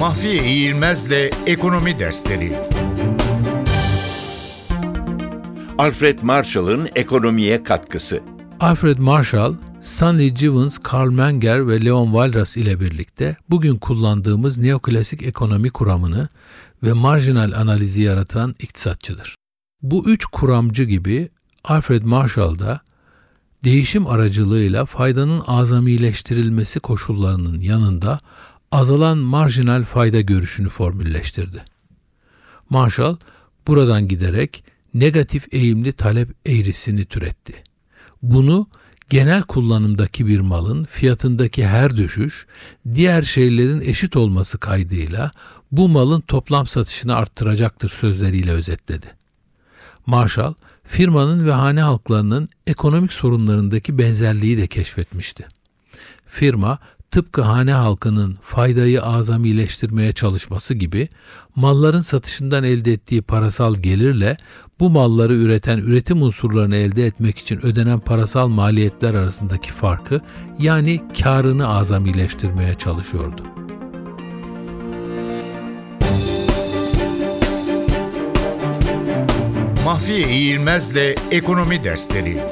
Mahfiye İğilmez'le Ekonomi Dersleri Alfred Marshall'ın ekonomiye katkısı. Alfred Marshall, Stanley Jevons, Karl Menger ve Leon Walras ile birlikte bugün kullandığımız neoklasik ekonomi kuramını ve marjinal analizi yaratan iktisatçıdır. Bu üç kuramcı gibi Alfred Marshall da değişim aracılığıyla faydanın azamileştirilmesi koşullarının yanında azalan marjinal fayda görüşünü formülleştirdi. Marshall buradan giderek negatif eğimli talep eğrisini türetti. Bunu genel kullanımdaki bir malın fiyatındaki her düşüş diğer şeylerin eşit olması kaydıyla bu malın toplam satışını arttıracaktır sözleriyle özetledi. Marshall, firmanın ve hane halklarının ekonomik sorunlarındaki benzerliği de keşfetmişti. Firma, tıpkı hane halkının faydayı azamileştirmeye çalışması gibi malların satışından elde ettiği parasal gelirle bu malları üreten üretim unsurlarını elde etmek için ödenen parasal maliyetler arasındaki farkı yani karını azamileştirmeye çalışıyordu. Mahfiye İğilmez'le Ekonomi Dersleri